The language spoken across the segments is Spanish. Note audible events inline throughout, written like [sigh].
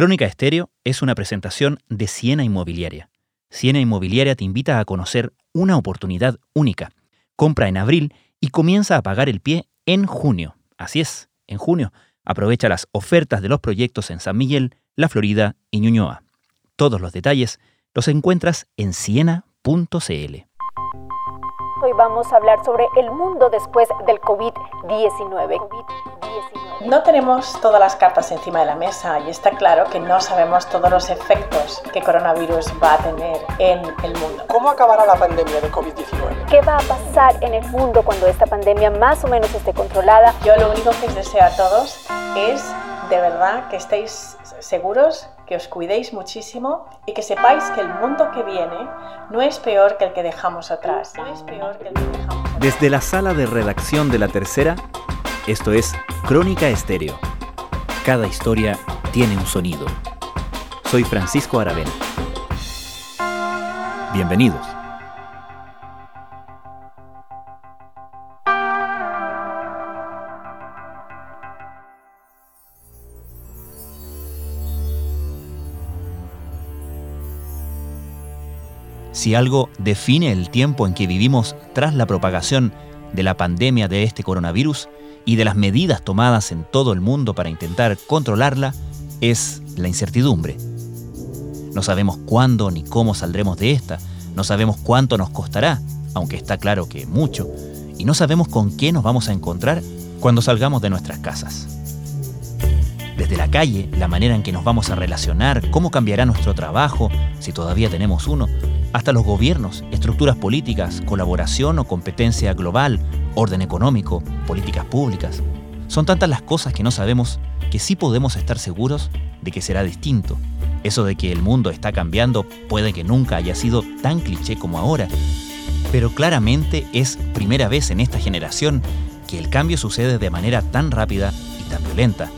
Crónica Estéreo es una presentación de Siena Inmobiliaria. Siena Inmobiliaria te invita a conocer una oportunidad única. Compra en abril y comienza a pagar el pie en junio. Así es, en junio. Aprovecha las ofertas de los proyectos en San Miguel, La Florida y Ñuñoa. Todos los detalles los encuentras en siena.cl. Hoy vamos a hablar sobre el mundo después del COVID-19. No tenemos todas las cartas encima de la mesa y está claro que no sabemos todos los efectos que coronavirus va a tener en el mundo. ¿Cómo acabará la pandemia de COVID-19? ¿Qué va a pasar en el mundo cuando esta pandemia más o menos esté controlada? Yo lo único que os deseo a todos es de verdad que estéis seguros, que os cuidéis muchísimo y que sepáis que el mundo que viene no es peor que el que dejamos atrás. No es peor que el que dejamos atrás. Desde la sala de redacción de la tercera, esto es Crónica Estéreo. Cada historia tiene un sonido. Soy Francisco Aravena. Bienvenidos. Si algo define el tiempo en que vivimos tras la propagación de la pandemia de este coronavirus y de las medidas tomadas en todo el mundo para intentar controlarla, es la incertidumbre. No sabemos cuándo ni cómo saldremos de esta, no sabemos cuánto nos costará, aunque está claro que mucho, y no sabemos con qué nos vamos a encontrar cuando salgamos de nuestras casas. Desde la calle, la manera en que nos vamos a relacionar, cómo cambiará nuestro trabajo, si todavía tenemos uno, hasta los gobiernos, estructuras políticas, colaboración o competencia global, orden económico, políticas públicas. Son tantas las cosas que no sabemos que sí podemos estar seguros de que será distinto. Eso de que el mundo está cambiando puede que nunca haya sido tan cliché como ahora, pero claramente es primera vez en esta generación que el cambio sucede de manera tan rápida y tan violenta.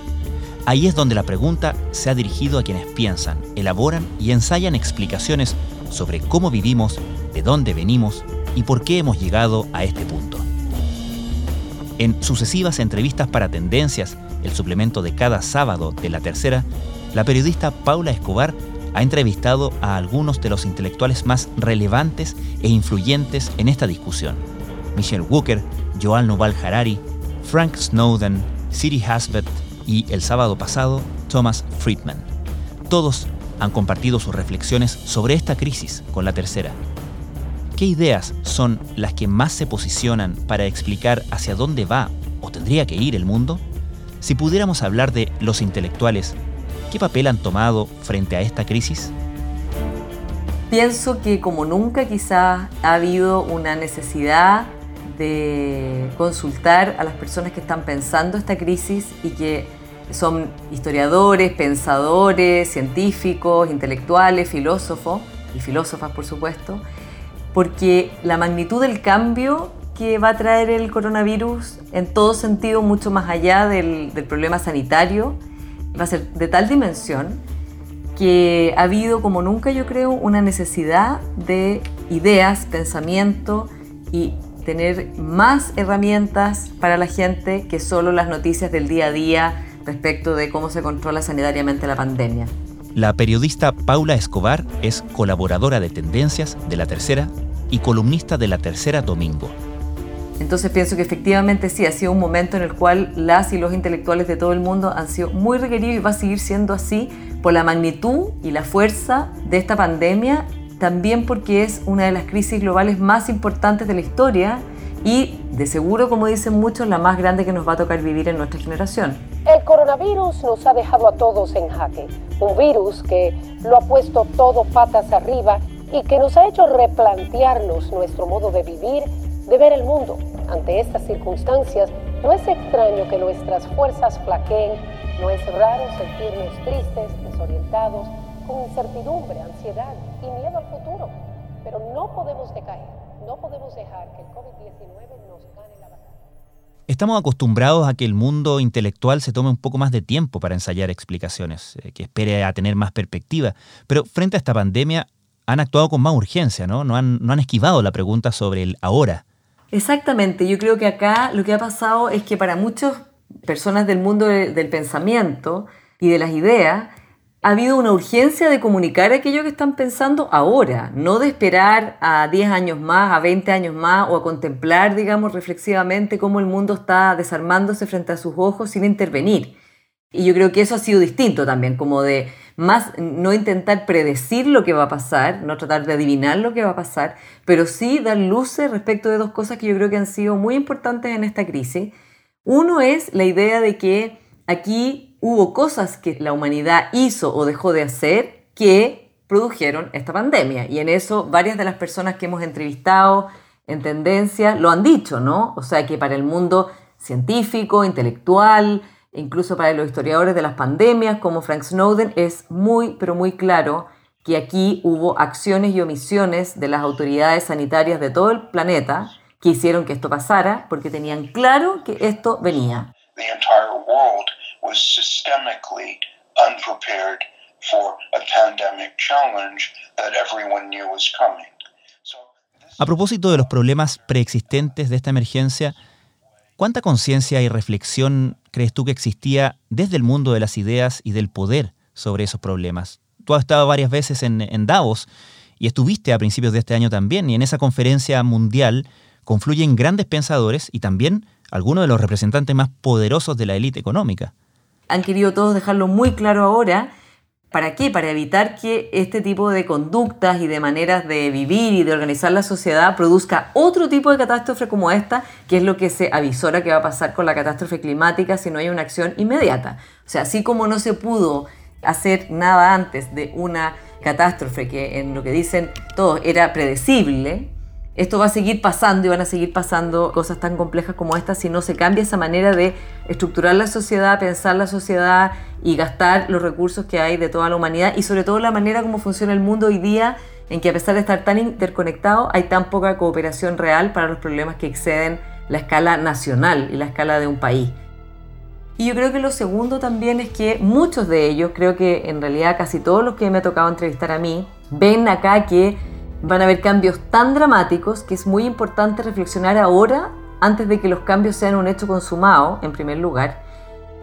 Ahí es donde la pregunta se ha dirigido a quienes piensan, elaboran y ensayan explicaciones sobre cómo vivimos, de dónde venimos y por qué hemos llegado a este punto. En sucesivas entrevistas para Tendencias, el suplemento de cada sábado de la tercera, la periodista Paula Escobar ha entrevistado a algunos de los intelectuales más relevantes e influyentes en esta discusión. Michelle Walker, Joal Noval Harari, Frank Snowden, Siri Hasbet y el sábado pasado Thomas Friedman. Todos han compartido sus reflexiones sobre esta crisis con la tercera. ¿Qué ideas son las que más se posicionan para explicar hacia dónde va o tendría que ir el mundo? Si pudiéramos hablar de los intelectuales, ¿qué papel han tomado frente a esta crisis? Pienso que como nunca quizás ha habido una necesidad de consultar a las personas que están pensando esta crisis y que son historiadores, pensadores, científicos, intelectuales, filósofos y filósofas, por supuesto, porque la magnitud del cambio que va a traer el coronavirus en todo sentido, mucho más allá del, problema sanitario, va a ser de tal dimensión que ha habido como nunca yo creo una necesidad de ideas, pensamiento y tener más herramientas para la gente que solo las noticias del día a día, respecto de cómo se controla sanitariamente la pandemia. La periodista Paula Escobar es colaboradora de Tendencias de La Tercera y columnista de La Tercera Domingo. Entonces pienso que efectivamente sí, ha sido un momento en el cual las y los intelectuales de todo el mundo han sido muy requeridos y va a seguir siendo así por la magnitud y la fuerza de esta pandemia, también porque es una de las crisis globales más importantes de la historia y de seguro, como dicen muchos, la más grande que nos va a tocar vivir en nuestra generación. El coronavirus nos ha dejado a todos en jaque, un virus que lo ha puesto todo patas arriba y que nos ha hecho replantearnos nuestro modo de vivir, de ver el mundo. Ante estas circunstancias, no es extraño que nuestras fuerzas flaqueen, no es raro sentirnos tristes, desorientados, con incertidumbre, ansiedad y miedo al futuro, pero no podemos decaer. No podemos dejar que el COVID-19 nos gane la batalla. Estamos acostumbrados a que el mundo intelectual se tome un poco más de tiempo para ensayar explicaciones, eh, que espere a tener más perspectiva. Pero frente a esta pandemia han actuado con más urgencia, ¿no? No han, no han esquivado la pregunta sobre el ahora. Exactamente, yo creo que acá lo que ha pasado es que para muchas personas del mundo del pensamiento y de las ideas, ha habido una urgencia de comunicar aquello que están pensando ahora, no de esperar a 10 años más, a 20 años más o a contemplar, digamos, reflexivamente cómo el mundo está desarmándose frente a sus ojos sin intervenir. Y yo creo que eso ha sido distinto también, como de más no intentar predecir lo que va a pasar, no tratar de adivinar lo que va a pasar, pero sí dar luces respecto de dos cosas que yo creo que han sido muy importantes en esta crisis. Uno es la idea de que aquí hubo cosas que la humanidad hizo o dejó de hacer que produjeron esta pandemia. Y en eso varias de las personas que hemos entrevistado en tendencia lo han dicho, ¿no? O sea que para el mundo científico, intelectual, incluso para los historiadores de las pandemias como Frank Snowden, es muy, pero muy claro que aquí hubo acciones y omisiones de las autoridades sanitarias de todo el planeta que hicieron que esto pasara porque tenían claro que esto venía. A propósito de los problemas preexistentes de esta emergencia, ¿cuánta conciencia y reflexión crees tú que existía desde el mundo de las ideas y del poder sobre esos problemas? Tú has estado varias veces en, en Davos y estuviste a principios de este año también, y en esa conferencia mundial confluyen grandes pensadores y también algunos de los representantes más poderosos de la élite económica. Han querido todos dejarlo muy claro ahora. ¿Para qué? Para evitar que este tipo de conductas y de maneras de vivir y de organizar la sociedad produzca otro tipo de catástrofe como esta, que es lo que se avisora que va a pasar con la catástrofe climática si no hay una acción inmediata. O sea, así como no se pudo hacer nada antes de una catástrofe que en lo que dicen todos era predecible, esto va a seguir pasando y van a seguir pasando cosas tan complejas como esta si no se cambia esa manera de estructurar la sociedad, pensar la sociedad y gastar los recursos que hay de toda la humanidad y sobre todo la manera como funciona el mundo hoy día en que a pesar de estar tan interconectado hay tan poca cooperación real para los problemas que exceden la escala nacional y la escala de un país. Y yo creo que lo segundo también es que muchos de ellos, creo que en realidad casi todos los que me ha tocado entrevistar a mí, ven acá que van a haber cambios tan dramáticos que es muy importante reflexionar ahora antes de que los cambios sean un hecho consumado, en primer lugar.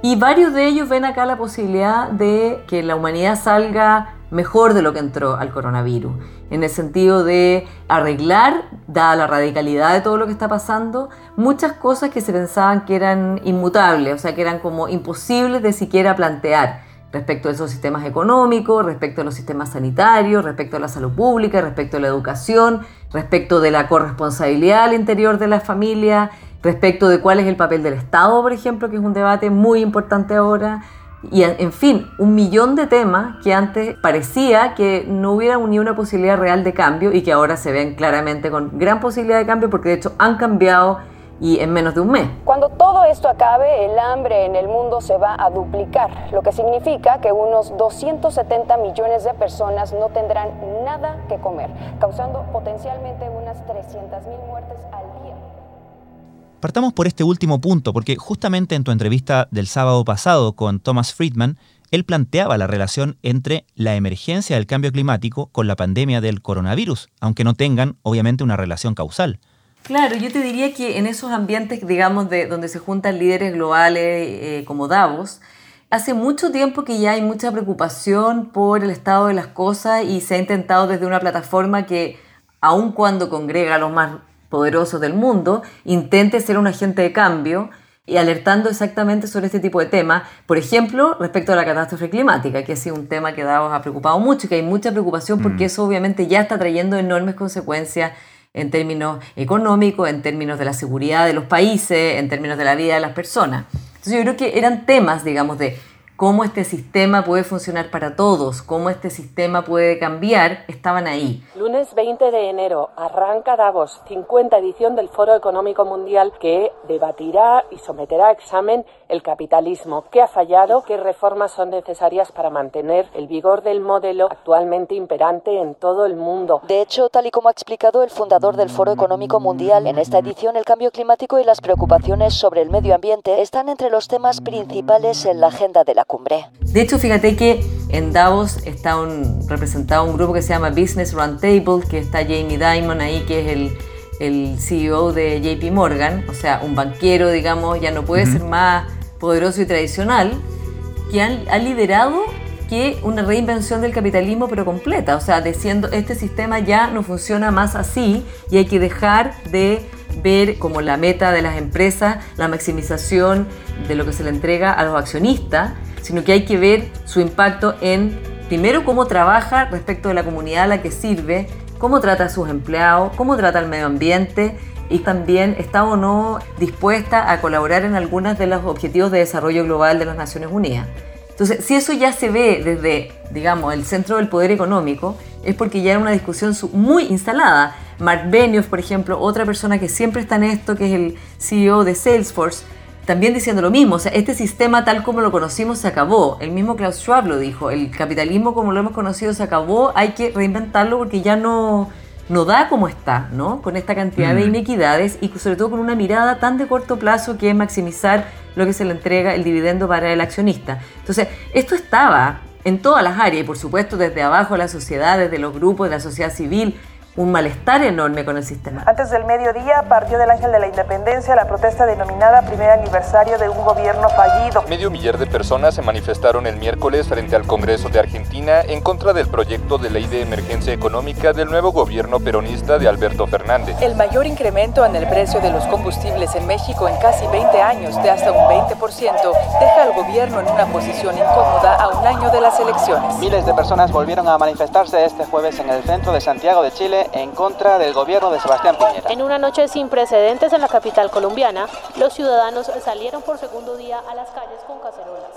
Y varios de ellos ven acá la posibilidad de que la humanidad salga mejor de lo que entró al coronavirus, en el sentido de arreglar, dada la radicalidad de todo lo que está pasando, muchas cosas que se pensaban que eran inmutables, o sea, que eran como imposibles de siquiera plantear respecto a esos sistemas económicos, respecto a los sistemas sanitarios, respecto a la salud pública, respecto a la educación, respecto de la corresponsabilidad al interior de la familia, respecto de cuál es el papel del Estado, por ejemplo, que es un debate muy importante ahora. Y en fin, un millón de temas que antes parecía que no hubiera ni una posibilidad real de cambio y que ahora se ven claramente con gran posibilidad de cambio porque de hecho han cambiado y en menos de un mes. Cuando todo esto acabe, el hambre en el mundo se va a duplicar, lo que significa que unos 270 millones de personas no tendrán nada que comer, causando potencialmente unas 300 mil muertes al día. Partamos por este último punto, porque justamente en tu entrevista del sábado pasado con Thomas Friedman, él planteaba la relación entre la emergencia del cambio climático con la pandemia del coronavirus, aunque no tengan obviamente una relación causal. Claro, yo te diría que en esos ambientes, digamos, de donde se juntan líderes globales eh, como Davos, hace mucho tiempo que ya hay mucha preocupación por el estado de las cosas y se ha intentado desde una plataforma que, aun cuando congrega a los más poderosos del mundo, intente ser un agente de cambio y alertando exactamente sobre este tipo de temas. Por ejemplo, respecto a la catástrofe climática, que ha sido un tema que Davos ha preocupado mucho y que hay mucha preocupación porque mm. eso obviamente ya está trayendo enormes consecuencias en términos económicos, en términos de la seguridad de los países, en términos de la vida de las personas. Entonces yo creo que eran temas, digamos, de cómo este sistema puede funcionar para todos, cómo este sistema puede cambiar, estaban ahí. Lunes 20 de enero arranca Davos, 50 edición del Foro Económico Mundial que debatirá y someterá a examen el capitalismo, qué ha fallado, qué reformas son necesarias para mantener el vigor del modelo actualmente imperante en todo el mundo. De hecho, tal y como ha explicado el fundador del Foro Económico Mundial, en esta edición el cambio climático y las preocupaciones sobre el medio ambiente están entre los temas principales en la agenda de la cumbre. De hecho, fíjate que en Davos está un, representado un grupo que se llama Business Roundtable, que está Jamie Dimon ahí, que es el, el CEO de JP Morgan, o sea, un banquero, digamos, ya no puede ser más poderoso y tradicional, que han, ha liderado que una reinvención del capitalismo pero completa, o sea, diciendo este sistema ya no funciona más así y hay que dejar de ver como la meta de las empresas la maximización de lo que se le entrega a los accionistas, sino que hay que ver su impacto en, primero, cómo trabaja respecto de la comunidad a la que sirve, cómo trata a sus empleados, cómo trata al medio ambiente y también está o no dispuesta a colaborar en algunos de los objetivos de desarrollo global de las Naciones Unidas. Entonces, si eso ya se ve desde, digamos, el centro del poder económico, es porque ya era una discusión muy instalada. Mark Benioff, por ejemplo, otra persona que siempre está en esto, que es el CEO de Salesforce, también diciendo lo mismo, o sea, este sistema tal como lo conocimos se acabó. El mismo Klaus Schwab lo dijo, el capitalismo como lo hemos conocido se acabó, hay que reinventarlo porque ya no, no da como está, ¿no? Con esta cantidad de mm. inequidades y sobre todo con una mirada tan de corto plazo que es maximizar lo que se le entrega el dividendo para el accionista. Entonces, esto estaba en todas las áreas y por supuesto desde abajo de la sociedad, desde los grupos de la sociedad civil, un malestar enorme con el sistema. Antes del mediodía partió del Ángel de la Independencia la protesta denominada Primer Aniversario de un Gobierno Fallido. Medio millar de personas se manifestaron el miércoles frente al Congreso de Argentina en contra del proyecto de ley de emergencia económica del nuevo gobierno peronista de Alberto Fernández. El mayor incremento en el precio de los combustibles en México en casi 20 años, de hasta un 20%, deja al gobierno en una posición incómoda a un año de las elecciones. Miles de personas volvieron a manifestarse este jueves en el centro de Santiago de Chile en contra del gobierno de Sebastián Piñera. En una noche sin precedentes en la capital colombiana, los ciudadanos salieron por segundo día a las calles con cacerolas.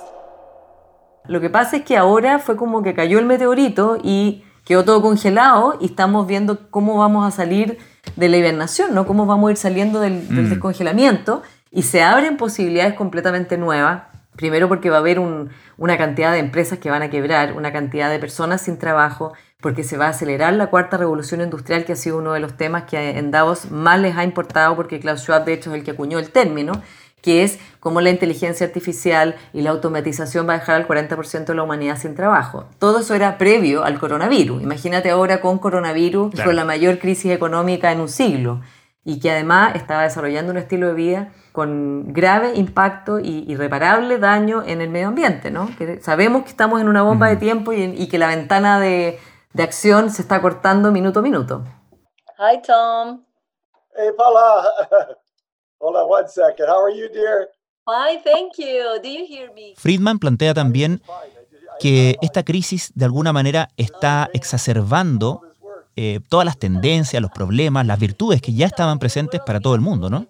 Lo que pasa es que ahora fue como que cayó el meteorito y quedó todo congelado y estamos viendo cómo vamos a salir de la hibernación, ¿no? Cómo vamos a ir saliendo del, mm. descongelamiento y se abren posibilidades completamente nuevas. Primero porque va a haber una cantidad de empresas que van a quebrar, una cantidad de personas sin trabajo, porque se va a acelerar la cuarta revolución industrial, que ha sido uno de los temas que en Davos más les ha importado, porque Klaus Schwab, de hecho, es el que acuñó el término, que es cómo la inteligencia artificial y la automatización va a dejar al 40% de la humanidad sin trabajo. Todo eso era previo al coronavirus. Imagínate ahora con coronavirus, con la mayor crisis económica en un siglo, y que además estaba desarrollando un estilo de vida con grave impacto y irreparable daño en el medio ambiente, ¿no? Que sabemos que estamos en una bomba de tiempo y que la ventana de, de acción se está cortando minuto a minuto. Hi, Tom. Hey, Paula. [laughs] Hola, one second. How are you, dear? Fine, thank you. Do you hear me? Friedman plantea también que esta crisis de alguna manera está exacerbando eh, todas las tendencias, los problemas, las virtudes que ya estaban presentes para todo el mundo, ¿no?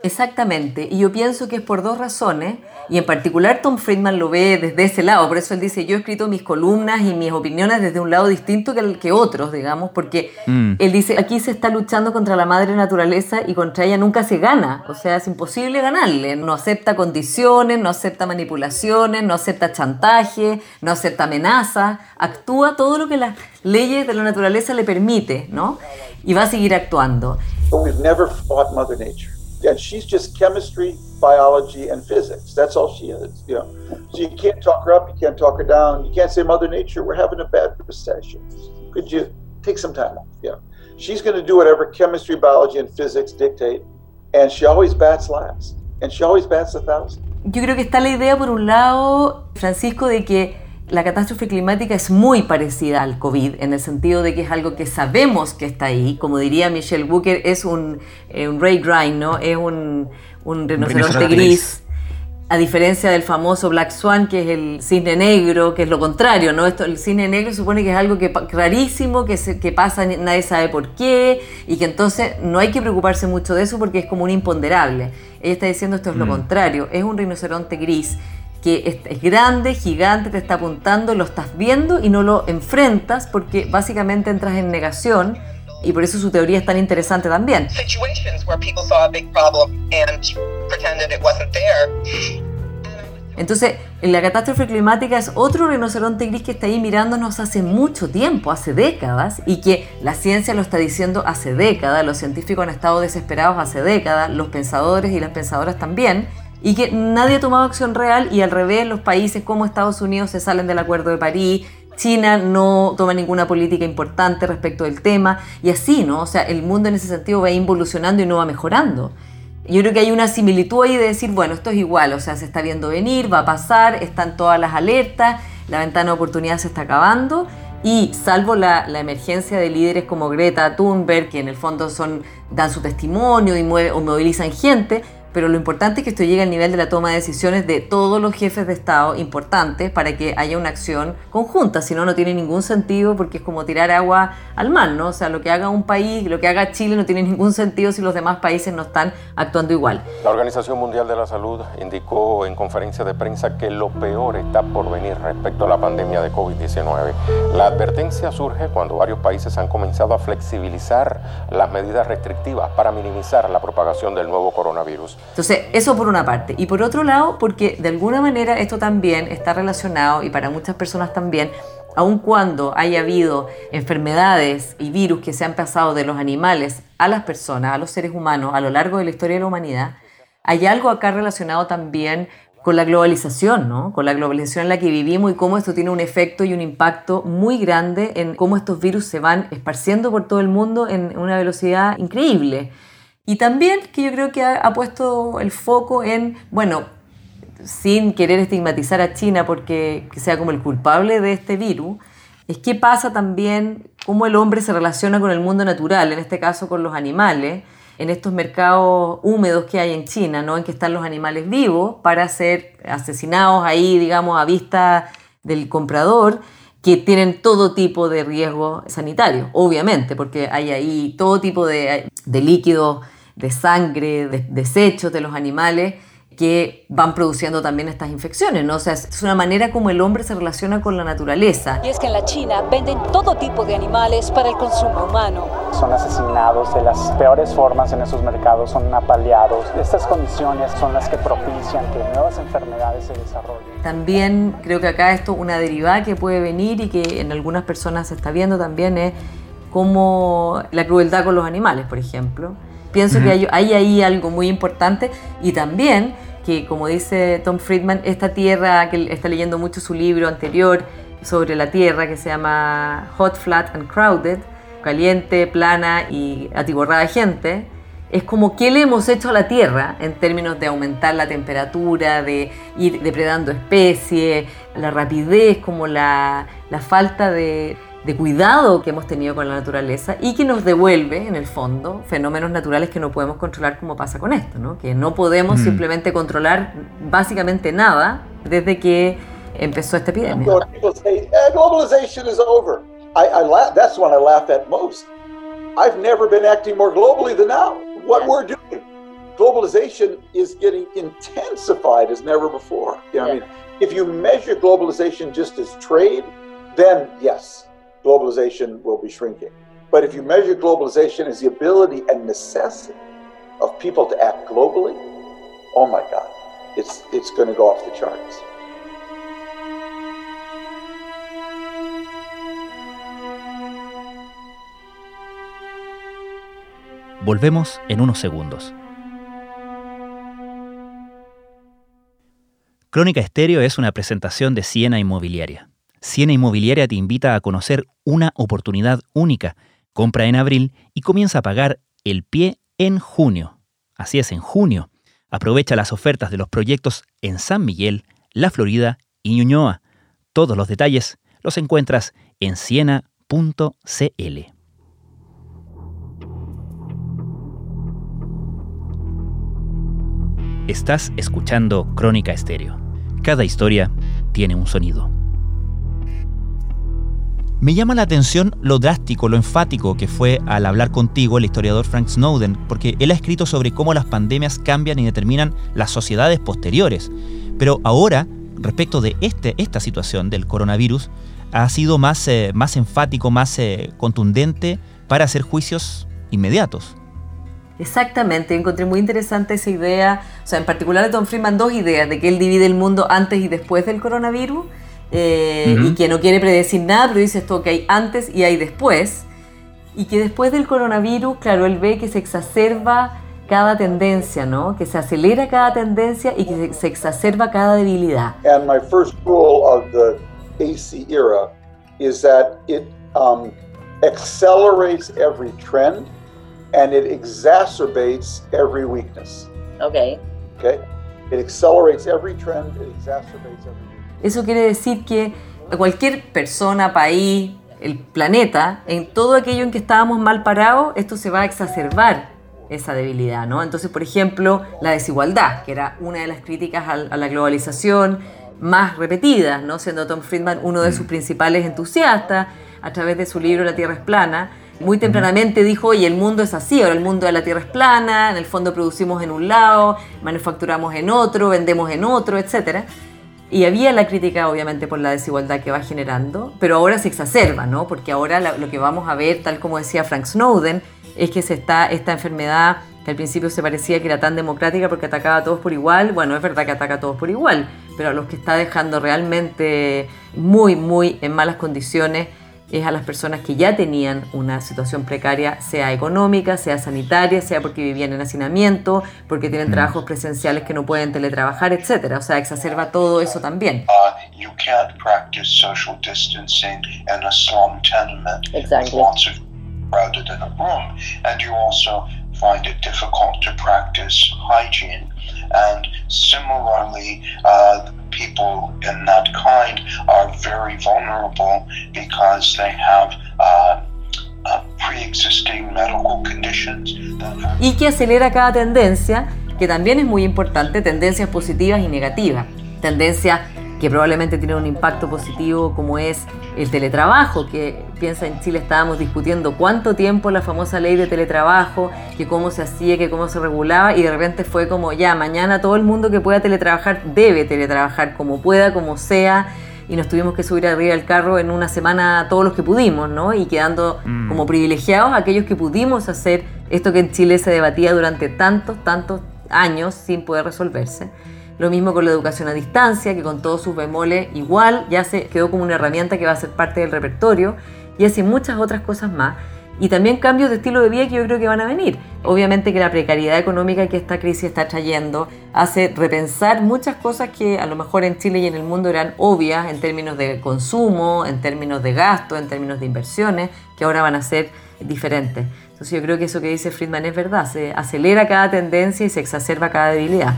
Exactamente, y yo pienso que es por dos razones, y en particular Tom Friedman lo ve desde ese lado, por eso él dice, yo he escrito mis columnas y mis opiniones desde un lado distinto que, el, que otros, digamos, porque mm. él dice, aquí se está luchando contra la madre naturaleza y contra ella nunca se gana, o sea, es imposible ganarle, no acepta condiciones, no acepta manipulaciones, no acepta chantaje, no acepta amenaza, actúa todo lo que las leyes de la naturaleza le permite, ¿no? Y va a seguir actuando. And she's just chemistry, biology, and physics. That's all she is. You know, so you can't talk her up, you can't talk her down. You can't say, Mother Nature, we're having a bad recession. Could you take some time off? Yeah, she's going to do whatever chemistry, biology, and physics dictate, and she always bats last, and she always bats a thousand. Yo creo que está la idea por un lado, Francisco, de que la catástrofe climática es muy parecida al COVID en el sentido de que es algo que sabemos que está ahí. Como diría Michelle Booker, es un, eh, un Ray Grind, ¿no? Es un, un rinoceronte gris. A diferencia del famoso Black Swan, que es el cisne negro, que es lo contrario, ¿no? Esto, el cisne negro supone que es algo que, rarísimo, que, se, que pasa, nadie sabe por qué, y que entonces no hay que preocuparse mucho de eso porque es como un imponderable. Ella está diciendo esto es lo mm. contrario, es un rinoceronte gris que es grande, gigante, te está apuntando, lo estás viendo y no lo enfrentas porque básicamente entras en negación y por eso su teoría es tan interesante también. Entonces, la catástrofe climática es otro rinoceronte gris que está ahí mirándonos hace mucho tiempo, hace décadas, y que la ciencia lo está diciendo hace décadas, los científicos han estado desesperados hace décadas, los pensadores y las pensadoras también, y que nadie ha tomado acción real y al revés los países como Estados Unidos se salen del Acuerdo de París, China no toma ninguna política importante respecto del tema y así, ¿no? O sea, el mundo en ese sentido va involucionando y no va mejorando. Yo creo que hay una similitud ahí de decir, bueno, esto es igual, o sea, se está viendo venir, va a pasar, están todas las alertas, la ventana de oportunidad se está acabando y salvo la, emergencia de líderes como Greta Thunberg, que en el fondo son, dan su testimonio y o movilizan gente, pero lo importante es que esto llegue al nivel de la toma de decisiones de todos los jefes de Estado importantes para que haya una acción conjunta, si no, no tiene ningún sentido porque es como tirar agua al mar, ¿no? O sea, lo que haga un país, lo que haga Chile no tiene ningún sentido si los demás países no están actuando igual. La Organización Mundial de la Salud indicó en conferencia de prensa que lo peor está por venir respecto a la pandemia de COVID-19. La advertencia surge cuando varios países han comenzado a flexibilizar las medidas restrictivas para minimizar la propagación del nuevo coronavirus. Entonces, eso por una parte. Y por otro lado, porque de alguna manera esto también está relacionado, y para muchas personas también, aun cuando haya habido enfermedades y virus que se han pasado de los animales a las personas, a los seres humanos, a lo largo de la historia de la humanidad, hay algo acá relacionado también con la globalización, ¿no? Con la globalización en la que vivimos y cómo esto tiene un efecto y un impacto muy grande en cómo estos virus se van esparciendo por todo el mundo en una velocidad increíble. Y también que yo creo que ha, puesto el foco en, bueno, sin querer estigmatizar a China porque sea como el culpable de este virus, es qué pasa también, cómo el hombre se relaciona con el mundo natural, en este caso con los animales, en estos mercados húmedos que hay en China, ¿no? en que están los animales vivos para ser asesinados ahí, digamos, a vista del comprador, que tienen todo tipo de riesgo sanitario, obviamente, porque hay ahí todo tipo de, de líquidos de sangre, de desechos de los animales que van produciendo también estas infecciones, ¿no? O sea, es una manera como el hombre se relaciona con la naturaleza. Y es que en la China venden todo tipo de animales para el consumo humano. Son asesinados de las peores formas en esos mercados, son apaleados. Estas condiciones son las que propician que nuevas enfermedades se desarrollen. También creo que acá esto, una derivada que puede venir y que en algunas personas se está viendo también es como la crueldad con los animales, por ejemplo Pienso que hay, ahí algo muy importante y también que, como dice Tom Friedman, esta tierra, que está leyendo mucho su libro anterior sobre la tierra, que se llama Hot, Flat and Crowded, caliente, plana y atiborrada gente, es como qué le hemos hecho a la Tierra en términos de aumentar la temperatura, de ir depredando especies, la rapidez, como la, la falta de, de cuidado que hemos tenido con la naturaleza y que nos devuelve, en el fondo, fenómenos naturales que no podemos controlar como pasa con esto, ¿no? que no podemos mm. simplemente controlar básicamente nada desde que empezó esta epidemia. Say, eh, globalization is over. I, I that's when I laugh at most. I've never been acting more globally than now. What we're doing. Globalization is getting intensified as never before. You know, yeah. I mean, if you measure globalization just as trade, then yes, globalization will be shrinking. But if you measure globalization as the ability and necessity of people to act globally, oh my God, it's, it's going to go off the charts. Volvemos en unos segundos. Crónica Estéreo es una presentación de Siena Inmobiliaria. Siena Inmobiliaria te invita a conocer una oportunidad única. Compra en abril y comienza a pagar el pie en junio. Así es, en junio. Aprovecha las ofertas de los proyectos en San Miguel, La Florida y Ñuñoa. Todos los detalles los encuentras en siena.cl. Estás escuchando Crónica Estéreo. Cada historia tiene un sonido. Me llama la atención lo drástico, lo enfático que fue al hablar contigo el historiador Frank Snowden, porque él ha escrito sobre cómo las pandemias cambian y determinan las sociedades posteriores. Pero ahora, respecto de este, esta situación del coronavirus, ha sido más, eh, más enfático, más eh, contundente para hacer juicios inmediatos. Exactamente, encontré muy interesante esa idea, o sea, en particular de Tom Friedman, dos ideas, de que él divide el mundo antes y después del coronavirus eh, y que no quiere predecir nada, pero dice esto que hay antes y hay después. Y que después del coronavirus, claro, él ve que se exacerba cada tendencia, ¿no? Que se acelera cada tendencia y que se, exacerba cada debilidad. And my first rule of the AC era is that it um, accelerates every trend and it exacerbates every weakness. Okay. Okay. It accelerates every trend, it exacerbates every eso quiere decir que cualquier persona, país, el planeta, en todo aquello en que estábamos mal parados, esto se va a exacerbar esa debilidad, ¿no? Entonces, por ejemplo, la desigualdad, que era una de las críticas a la globalización más repetidas, ¿no? Siendo Tom Friedman uno de sus principales entusiastas a través de su libro La Tierra es plana, muy tempranamente dijo, oye, el mundo es así, ahora el mundo de la Tierra es plana, en el fondo producimos en un lado, manufacturamos en otro, vendemos en otro, etc. Y había la crítica, obviamente, por la desigualdad que va generando, pero ahora se exacerba, ¿no? Porque ahora lo que vamos a ver, tal como decía Frank Snowden, es que se está esta enfermedad que al principio se parecía que era tan democrática porque atacaba a todos por igual, bueno, es verdad que ataca a todos por igual, pero a los que está dejando realmente muy, muy en malas condiciones es a las personas que ya tenían una situación precaria, sea económica, sea sanitaria, sea porque vivían en hacinamiento, porque tienen mm. trabajos presenciales que no pueden teletrabajar, etcétera. O sea, exacerba todo eso también. Uh, you can't practice social distancing in a slum tenement exactly. with lots of crowded in a room, and you also find it difficult to practice hygiene. And similarly, uh, people in that kind are very vulnerable because they have uh, uh, pre-existing medical conditions. Y que acelera cada tendencia, que también es muy importante, tendencias positivas y negativas. Tendencia que probablemente tiene un impacto positivo como es el teletrabajo, que piensa en Chile estábamos discutiendo cuánto tiempo la famosa ley de teletrabajo, que cómo se hacía, que cómo se regulaba y de repente fue como ya, mañana todo el mundo que pueda teletrabajar debe teletrabajar como pueda, como sea y nos tuvimos que subir arriba del carro en una semana todos los que pudimos, ¿no? Y quedando mm. como privilegiados aquellos que pudimos hacer esto que en Chile se debatía durante tantos, tantos años sin poder resolverse. Lo mismo con la educación a distancia, que con todos sus bemoles igual ya se quedó como una herramienta que va a ser parte del repertorio y así muchas otras cosas más. Y también cambios de estilo de vida que yo creo que van a venir. Obviamente que la precariedad económica que esta crisis está trayendo hace repensar muchas cosas que a lo mejor en Chile y en el mundo eran obvias en términos de consumo, en términos de gasto, en términos de inversiones, que ahora van a ser diferentes. Entonces yo creo que eso que dice Friedman es verdad, se acelera cada tendencia y se exacerba cada debilidad.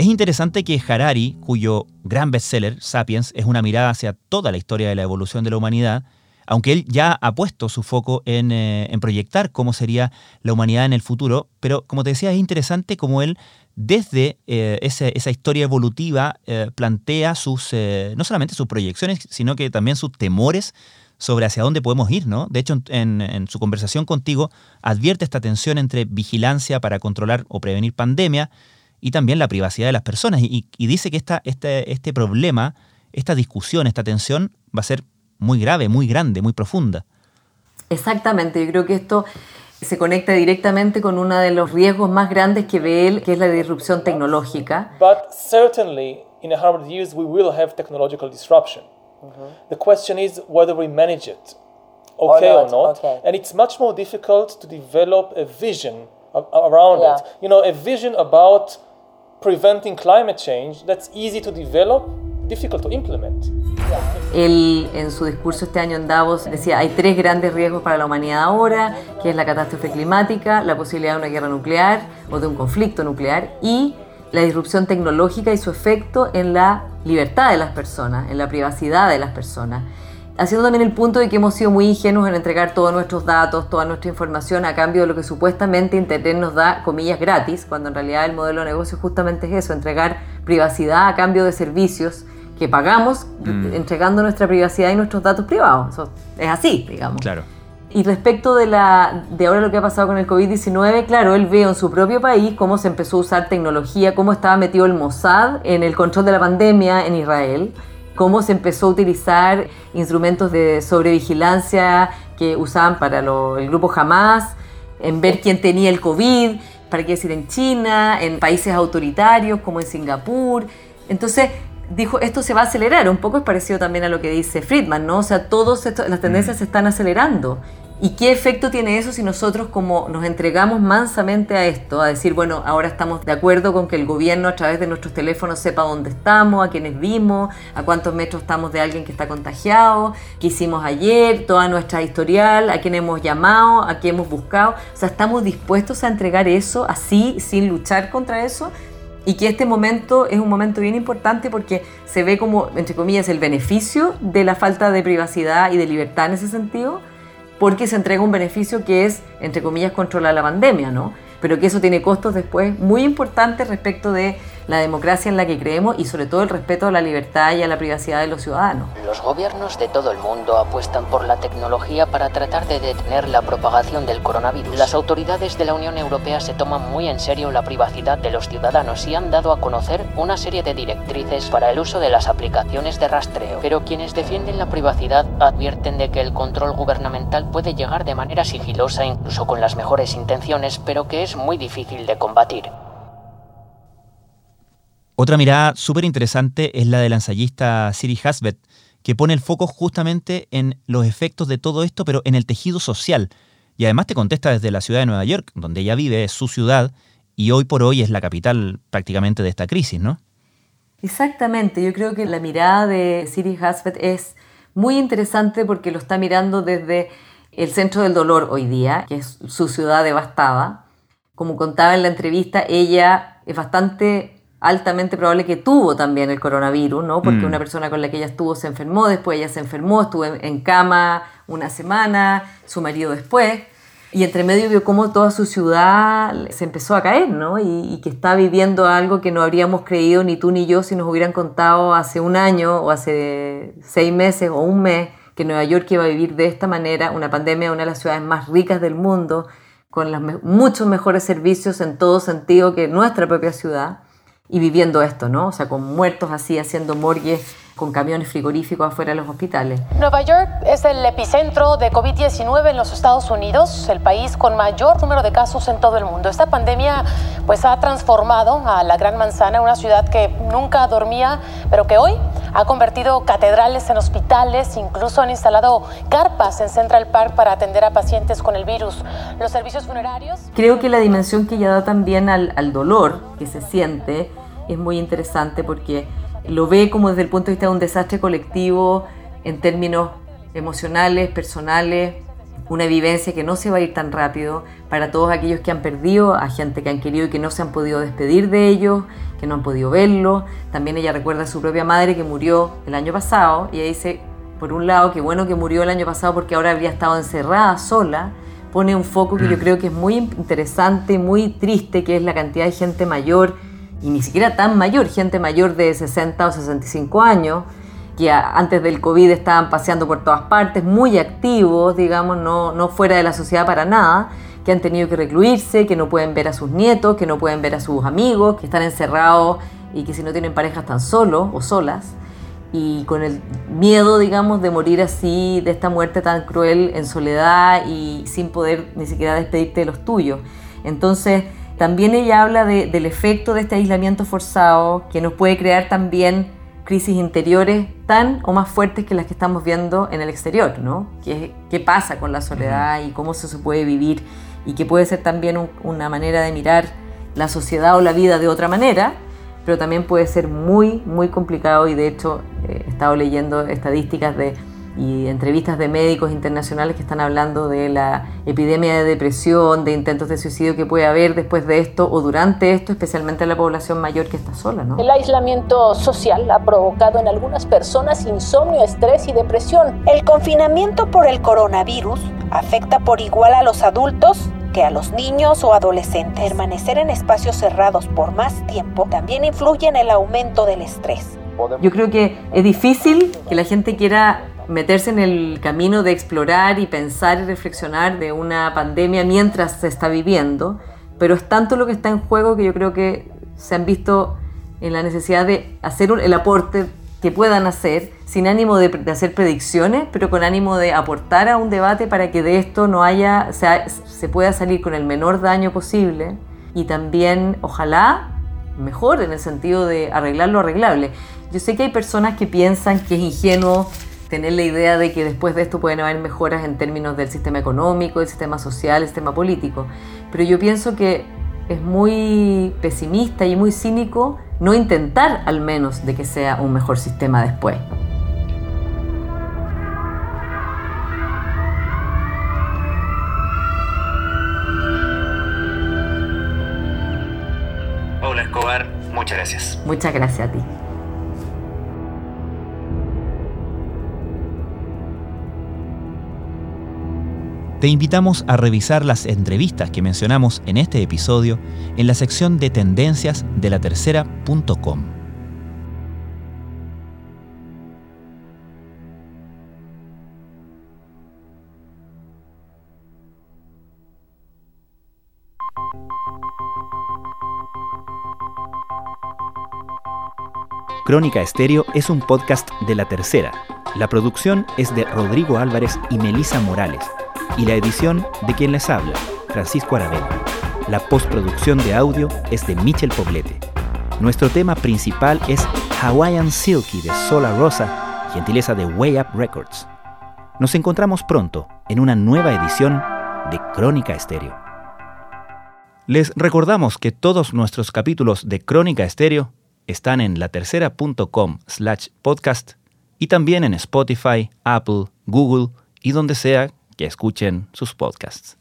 Es interesante que Harari, cuyo gran bestseller, Sapiens, es una mirada hacia toda la historia de la evolución de la humanidad, aunque él ya ha puesto su foco en, eh, proyectar cómo sería la humanidad en el futuro, pero como te decía, es interesante cómo él desde eh, esa, historia evolutiva eh, plantea sus, no solamente sus proyecciones, sino que también sus temores sobre hacia dónde podemos ir, ¿no? De hecho, en, en, su conversación contigo advierte esta tensión entre vigilancia para controlar o prevenir pandemia y también la privacidad de las personas. Y, dice que esta, este, este problema, esta discusión, esta tensión va a ser muy grave, muy grande, muy profunda. Exactamente, yo creo que esto se conecta directamente con uno de los riesgos más grandes que ve él, que es la disrupción tecnológica. But certainly in 100 years we will have technological disruption. The question is whether we manage it okay or not. And it's much more difficult to develop a vision around it. You know, a vision about preventing climate change that's easy to develop, difficult to implement. Él en su discurso este año en Davos decía hay tres grandes riesgos para la humanidad ahora, que es la catástrofe climática, la posibilidad de una guerra nuclear o de un conflicto nuclear y la disrupción tecnológica y su efecto en la libertad de las personas, en la privacidad de las personas haciendo también el punto de que hemos sido muy ingenuos en entregar todos nuestros datos, toda nuestra información a cambio de lo que supuestamente Internet nos da, comillas, gratis, cuando en realidad el modelo de negocio justamente es eso, entregar privacidad a cambio de servicios que pagamos mm. entregando nuestra privacidad y nuestros datos privados. Eso es así, digamos. Claro. Y respecto de, la, de ahora lo que ha pasado con el COVID-19, claro, él ve en su propio país cómo se empezó a usar tecnología, cómo estaba metido el Mossad en el control de la pandemia en Israel cómo se empezó a utilizar instrumentos de sobrevigilancia que usaban para el grupo Hamas, en ver quién tenía el COVID, para qué decir en China, en países autoritarios como en Singapur. Entonces, dijo, esto se va a acelerar, un poco es parecido también a lo que dice Friedman, ¿no? O sea, todas las tendencias se están acelerando ¿Y qué efecto tiene eso si nosotros como nos entregamos mansamente a esto, a decir, bueno, ahora estamos de acuerdo con que el gobierno a través de nuestros teléfonos sepa dónde estamos, a quiénes vimos, a cuántos metros estamos de alguien que está contagiado, qué hicimos ayer, toda nuestra historial, a quién hemos llamado, a quién hemos buscado? O sea, ¿estamos dispuestos a entregar eso así, sin luchar contra eso? y que este momento es un momento bien importante porque se ve como, entre comillas, el beneficio de la falta de privacidad y de libertad en ese sentido, porque se entrega un beneficio que es, entre comillas, controlar la pandemia, ¿no? Pero que eso tiene costos después muy importantes respecto de la democracia en la que creemos y sobre todo el respeto a la libertad y a la privacidad de los ciudadanos. Los gobiernos de todo el mundo apuestan por la tecnología para tratar de detener la propagación del coronavirus. Las autoridades de la Unión Europea se toman muy en serio la privacidad de los ciudadanos y han dado a conocer una serie de directrices para el uso de las aplicaciones de rastreo. Pero quienes defienden la privacidad advierten de que el control gubernamental puede llegar de manera sigilosa incluso con las mejores intenciones, pero que es muy difícil de combatir. Otra mirada súper interesante es la del ensayista Siri Hasbet, que pone el foco justamente en los efectos de todo esto, pero en el tejido social. Y además te contesta desde la ciudad de Nueva York, donde ella vive, es su ciudad, y hoy por hoy es la capital prácticamente de esta crisis, ¿no? Exactamente, yo creo que la mirada de Siri Hasbet es muy interesante porque lo está mirando desde el centro del dolor hoy día, que es su ciudad devastada. Como contaba en la entrevista, ella es bastante altamente probable que tuvo también el coronavirus, ¿no? Porque mm. una persona con la que ella estuvo se enfermó, después ella se enfermó, estuvo en, cama una semana, su marido después, y entre medio vio cómo toda su ciudad se empezó a caer, ¿no? Y, y, que está viviendo algo que no habríamos creído ni tú ni yo si nos hubieran contado hace un año o hace seis meses o un mes que Nueva York iba a vivir de esta manera, una pandemia, una de las ciudades más ricas del mundo, con los muchos mejores servicios en todo sentido que nuestra propia ciudad y viviendo esto, ¿no? O sea, con muertos así, haciendo morgues con camiones frigoríficos afuera de los hospitales. Nueva York es el epicentro de COVID-19 en los Estados Unidos, el país con mayor número de casos en todo el mundo. Esta pandemia pues ha transformado a la Gran Manzana una ciudad que nunca dormía, pero que hoy ha convertido catedrales en hospitales, incluso han instalado carpas en Central Park para atender a pacientes con el virus. Los servicios funerarios... Creo que la dimensión que ya da también al, al dolor que se siente es muy interesante porque lo ve como desde el punto de vista de un desastre colectivo en términos emocionales, personales, una vivencia que no se va a ir tan rápido para todos aquellos que han perdido a gente que han querido y que no se han podido despedir de ellos, que no han podido verlo. También ella recuerda a su propia madre que murió el año pasado y ella dice, por un lado, que bueno que murió el año pasado porque ahora habría estado encerrada sola. Pone un foco que yo mm. creo que es muy interesante, muy triste, que es la cantidad de gente mayor y ni siquiera tan mayor, gente mayor de 60 o 65 años, que antes del COVID estaban paseando por todas partes, muy activos, digamos, no, no fuera de la sociedad para nada, que han tenido que recluirse, que no pueden ver a sus nietos, que no pueden ver a sus amigos, que están encerrados y que si no tienen pareja están solos o solas y con el miedo, digamos, de morir así, de esta muerte tan cruel en soledad y sin poder ni siquiera despedirte de los tuyos. Entonces, también ella habla del efecto de este aislamiento forzado que nos puede crear también crisis interiores tan o más fuertes que las que estamos viendo en el exterior, ¿no? ¿Qué, qué pasa con la soledad y cómo se puede vivir y que puede ser también una manera de mirar la sociedad o la vida de otra manera, pero también puede ser muy, muy complicado y de hecho eh, he estado leyendo estadísticas de y entrevistas de médicos internacionales que están hablando de la epidemia de depresión, de intentos de suicidio que puede haber después de esto o durante esto, especialmente en la población mayor que está sola. ¿no? El aislamiento social ha provocado en algunas personas insomnio, estrés y depresión. El confinamiento por el coronavirus afecta por igual a los adultos que a los niños o adolescentes. Permanecer en espacios cerrados por más tiempo también influye en el aumento del estrés. Yo creo que es difícil que la gente quiera meterse en el camino de explorar y pensar y reflexionar de una pandemia mientras se está viviendo, pero es tanto lo que está en juego que yo creo que se han visto en la necesidad de hacer el aporte que puedan hacer, sin ánimo de, hacer predicciones, pero con ánimo de aportar a un debate para que de esto no haya, se pueda salir con el menor daño posible y también, ojalá, mejor en el sentido de arreglar lo arreglable. Yo sé que hay personas que piensan que es ingenuo tener la idea de que después de esto pueden haber mejoras en términos del sistema económico, del sistema social, del sistema político. Pero yo pienso que es muy pesimista y muy cínico no intentar al menos de que sea un mejor sistema después. Hola Escobar, Muchas gracias. Muchas gracias a ti. Te invitamos a revisar las entrevistas que mencionamos en este episodio en la sección de tendencias de la tercera.com. Crónica Estéreo es un podcast de La Tercera. La producción es de Rodrigo Álvarez y Melisa Morales y la edición de quien les habla, Francisco Aravena. La postproducción de audio es de Michel Poblete. Nuestro tema principal es Hawaiian Silky de Sola Rosa, gentileza de Way Up Records. Nos encontramos pronto en una nueva edición de Crónica Estéreo. Les recordamos que todos nuestros capítulos de Crónica Estéreo están en latercera.com slash podcast y también en Spotify, Apple, Google y donde sea que escuchen sus podcasts.